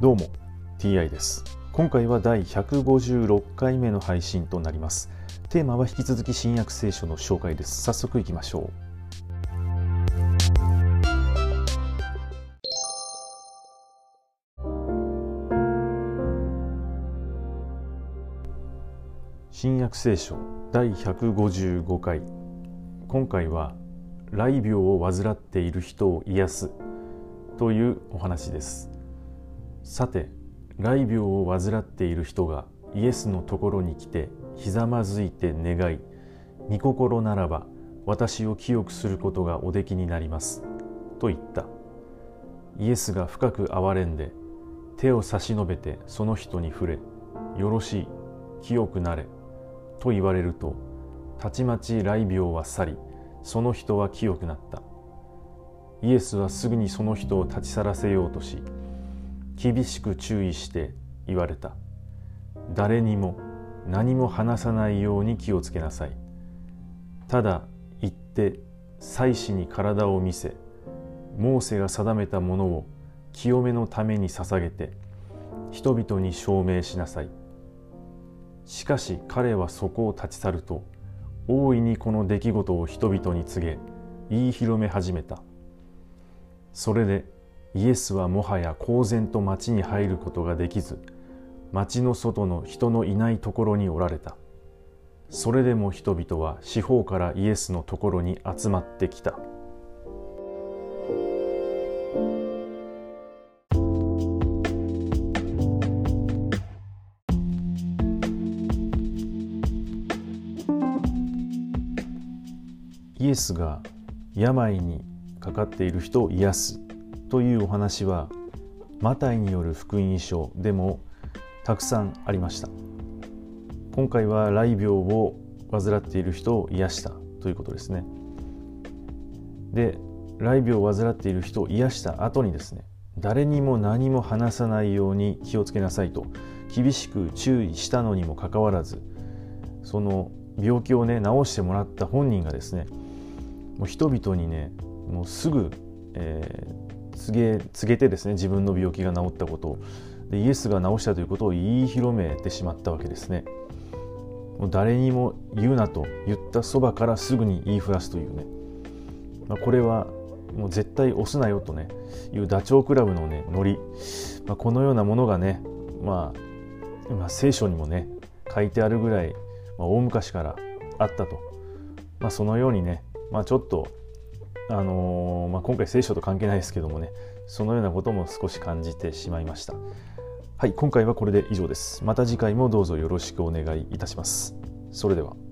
どうも TI です。今回は第156回目の配信となります。テーマは引き続き新約聖書の紹介です。早速いきましょう。新約聖書第155回。今回は雷病を患っている人を癒すというお話です。さて雷病を患っている人がイエスのところに来てひざまずいて願い御心ならば私を清くすることがおできになりますと言った。イエスが深く憐れんで手を差し伸べてその人に触れよろしい清くなれと言われるとたちまち雷病は去りその人は清くなった。イエスはすぐにその人を立ち去らせようとし厳しく注意して言われた。誰にも何も話さないように気をつけなさい。ただ行って祭司に体を見せモーセが定めたものを清めのために捧げて人々に証明しなさい。しかし彼はそこを立ち去ると大いにこの出来事を人々に告げ言い広め始めた。それでイエスはもはや公然と町に入ることができず町の外の人のいないところにおられた。それでも人々は四方からイエスのところに集まってきた。イエスが病にかかっている人を癒す。というお話はマタイによる福音書でもたくさんありました。今回は雷病を患っている人を癒したということですね。で雷病を患っている人を癒した後にですね誰にも何も話さないように気をつけなさいと厳しく注意したのにもかかわらずその病気をね治してもらった本人がですねもう人々にねもうすぐ、えー、告げ告げてですね自分の病気が治ったことを。でイエスが治したということを言い広めてしまったわけですね。もう誰にも言うなと言ったそばからすぐに言いふらすというね、まあ、これはもう絶対押すなよとねいうダチョウ倶楽部のねノリ、まあ、このようなものがね、まあ、まあ、聖書にもね書いてあるぐらい、まあ、大昔からあったと、まあ、そのようにね、まあ、ちょっとあのー、まあ、今回聖書と関係ないですけどもねそのようなことも少し感じてしまいました。はい今回はこれで以上です。また次回もどうぞよろしくお願いいたします。それでは。